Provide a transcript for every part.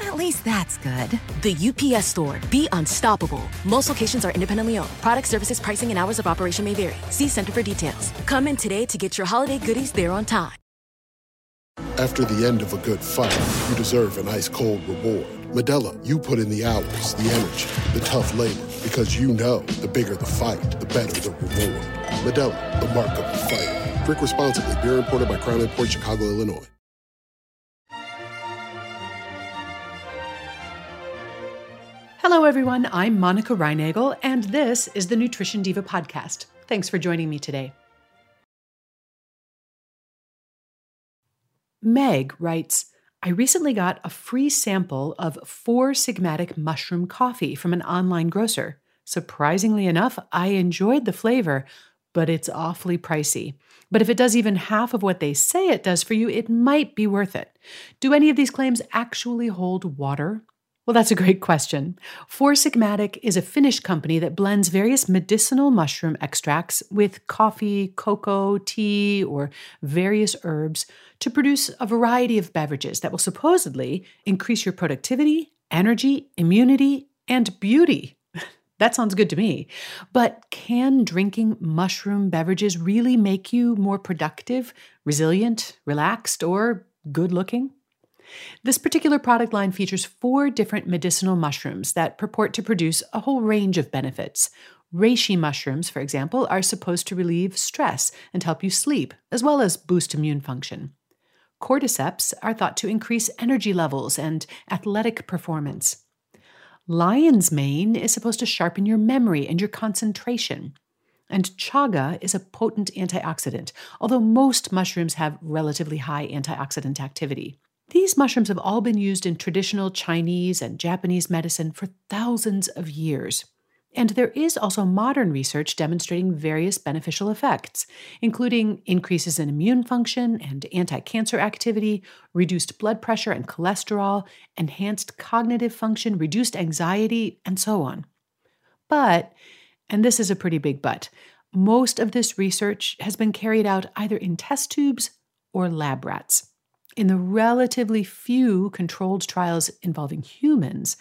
At least that's good. The UPS store. Be unstoppable. Most locations are independently owned. Product services, pricing, and hours of operation may vary. See Center for details. Come in today to get your holiday goodies there on time. After the end of a good fight, you deserve an ice cold reward. Modelo, you put in the hours, the energy, the tough labor, because you know the bigger the fight, the better the reward. Modelo, the mark of the fight. Drink responsibly. Beer imported by Crown Port Chicago, Illinois. Hello, everyone. I'm Monica Reinagel, and this is the Nutrition Diva podcast. Thanks for joining me today. Meg writes I recently got a free sample of four sigmatic mushroom coffee from an online grocer. Surprisingly enough, I enjoyed the flavor, but it's awfully pricey. But if it does even half of what they say it does for you, it might be worth it. Do any of these claims actually hold water? Well, that's a great question. Four Sigmatic is a Finnish company that blends various medicinal mushroom extracts with coffee, cocoa, tea, or various herbs to produce a variety of beverages that will supposedly increase your productivity, energy, immunity, and beauty. That sounds good to me. But can drinking mushroom beverages really make you more productive, resilient, relaxed, or good looking? This particular product line features four different medicinal mushrooms that purport to produce a whole range of benefits. Reishi mushrooms, for example, are supposed to relieve stress and help you sleep, as well as boost immune function. Cordyceps are thought to increase energy levels and athletic performance. Lion's mane is supposed to sharpen your memory and your concentration. And chaga is a potent antioxidant, although most mushrooms have relatively high antioxidant activity. These mushrooms have all been used in traditional Chinese and Japanese medicine for thousands of years. And there is also modern research demonstrating various beneficial effects, including increases in immune function and anti cancer activity, reduced blood pressure and cholesterol, enhanced cognitive function, reduced anxiety, and so on. But, and this is a pretty big but, most of this research has been carried out either in test tubes or lab rats. In the relatively few controlled trials involving humans,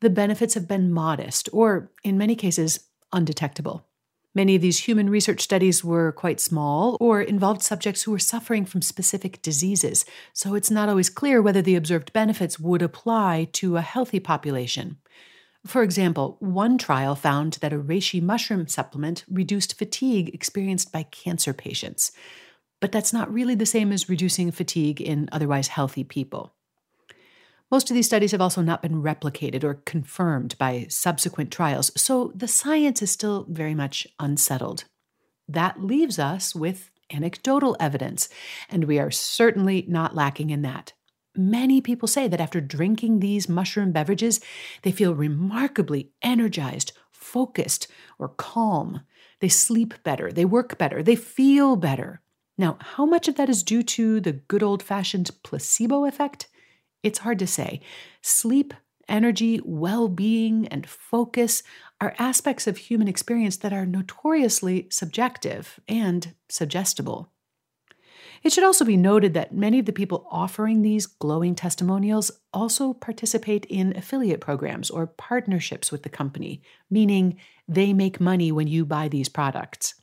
the benefits have been modest or, in many cases, undetectable. Many of these human research studies were quite small or involved subjects who were suffering from specific diseases, so it's not always clear whether the observed benefits would apply to a healthy population. For example, one trial found that a reishi mushroom supplement reduced fatigue experienced by cancer patients but that's not really the same as reducing fatigue in otherwise healthy people. Most of these studies have also not been replicated or confirmed by subsequent trials, so the science is still very much unsettled. That leaves us with anecdotal evidence, and we are certainly not lacking in that. Many people say that after drinking these mushroom beverages, they feel remarkably energized, focused, or calm. They sleep better, they work better, they feel better. Now, how much of that is due to the good old fashioned placebo effect? It's hard to say. Sleep, energy, well being, and focus are aspects of human experience that are notoriously subjective and suggestible. It should also be noted that many of the people offering these glowing testimonials also participate in affiliate programs or partnerships with the company, meaning they make money when you buy these products.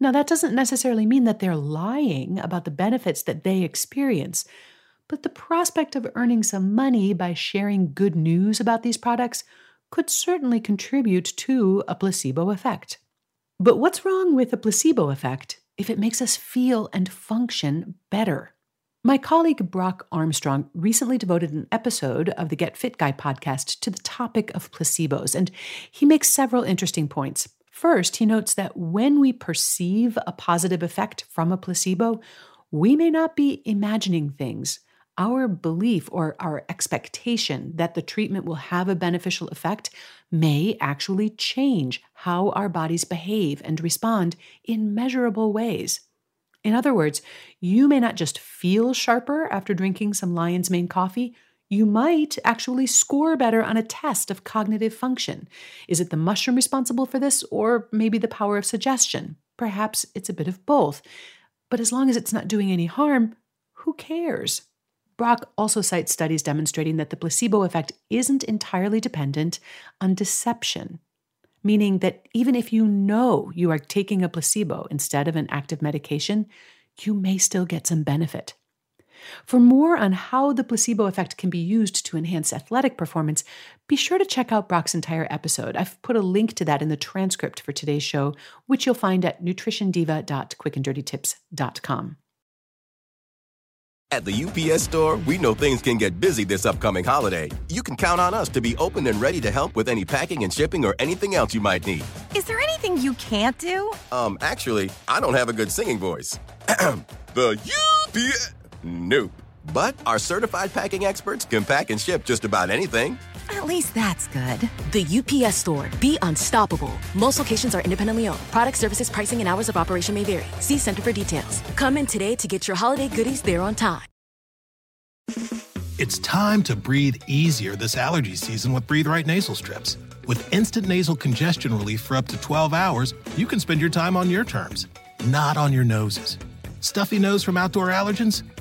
Now, that doesn't necessarily mean that they're lying about the benefits that they experience, but the prospect of earning some money by sharing good news about these products could certainly contribute to a placebo effect. But what's wrong with a placebo effect if it makes us feel and function better? My colleague Brock Armstrong recently devoted an episode of the Get Fit Guy podcast to the topic of placebos, and he makes several interesting points. First, he notes that when we perceive a positive effect from a placebo, we may not be imagining things. Our belief or our expectation that the treatment will have a beneficial effect may actually change how our bodies behave and respond in measurable ways. In other words, you may not just feel sharper after drinking some lion's mane coffee, you might actually score better on a test of cognitive function. Is it the mushroom responsible for this, or maybe the power of suggestion? Perhaps it's a bit of both. But as long as it's not doing any harm, who cares? Brock also cites studies demonstrating that the placebo effect isn't entirely dependent on deception, meaning that even if you know you are taking a placebo instead of an active medication, you may still get some benefit. For more on how the placebo effect can be used to enhance athletic performance, be sure to check out Brock's entire episode. I've put a link to that in the transcript for today's show, which you'll find at nutritiondiva.quickanddirtytips.com. At the UPS store, we know things can get busy this upcoming holiday. You can count on us to be open and ready to help with any packing and shipping or anything else you might need. Is there anything you can't do? Um, actually, I don't have a good singing voice. the UPS. Nope. But our certified packing experts can pack and ship just about anything. At least that's good. The UPS store. Be unstoppable. Most locations are independently owned. Product services, pricing, and hours of operation may vary. See Center for details. Come in today to get your holiday goodies there on time. It's time to breathe easier this allergy season with Breathe Right nasal strips. With instant nasal congestion relief for up to 12 hours, you can spend your time on your terms, not on your noses. Stuffy nose from outdoor allergens?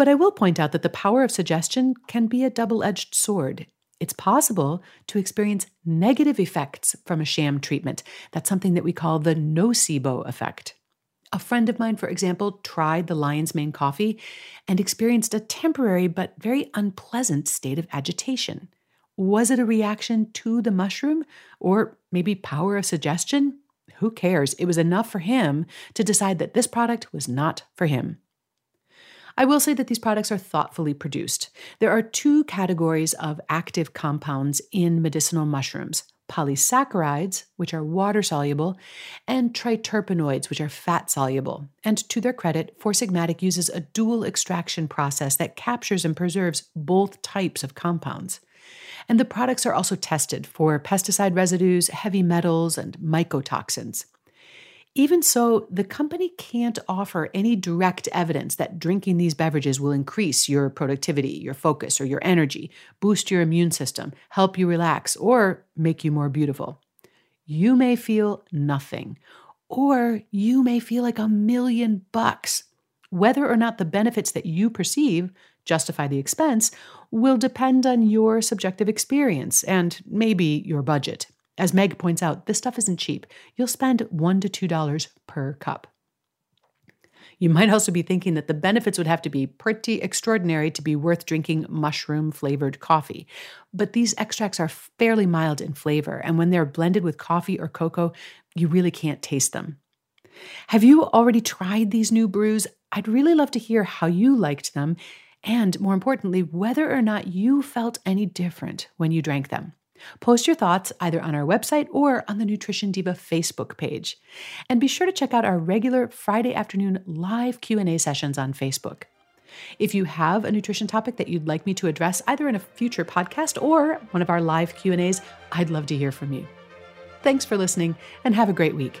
But I will point out that the power of suggestion can be a double edged sword. It's possible to experience negative effects from a sham treatment. That's something that we call the nocebo effect. A friend of mine, for example, tried the lion's mane coffee and experienced a temporary but very unpleasant state of agitation. Was it a reaction to the mushroom or maybe power of suggestion? Who cares? It was enough for him to decide that this product was not for him. I will say that these products are thoughtfully produced. There are two categories of active compounds in medicinal mushrooms polysaccharides, which are water soluble, and triterpenoids, which are fat soluble. And to their credit, Four Sigmatic uses a dual extraction process that captures and preserves both types of compounds. And the products are also tested for pesticide residues, heavy metals, and mycotoxins. Even so, the company can't offer any direct evidence that drinking these beverages will increase your productivity, your focus, or your energy, boost your immune system, help you relax, or make you more beautiful. You may feel nothing, or you may feel like a million bucks. Whether or not the benefits that you perceive justify the expense will depend on your subjective experience and maybe your budget. As Meg points out, this stuff isn't cheap. You'll spend one to two dollars per cup. You might also be thinking that the benefits would have to be pretty extraordinary to be worth drinking mushroom flavored coffee. But these extracts are fairly mild in flavor, and when they're blended with coffee or cocoa, you really can't taste them. Have you already tried these new brews? I'd really love to hear how you liked them, and more importantly, whether or not you felt any different when you drank them. Post your thoughts either on our website or on the Nutrition Diva Facebook page. And be sure to check out our regular Friday afternoon live Q&A sessions on Facebook. If you have a nutrition topic that you'd like me to address either in a future podcast or one of our live Q&As, I'd love to hear from you. Thanks for listening and have a great week.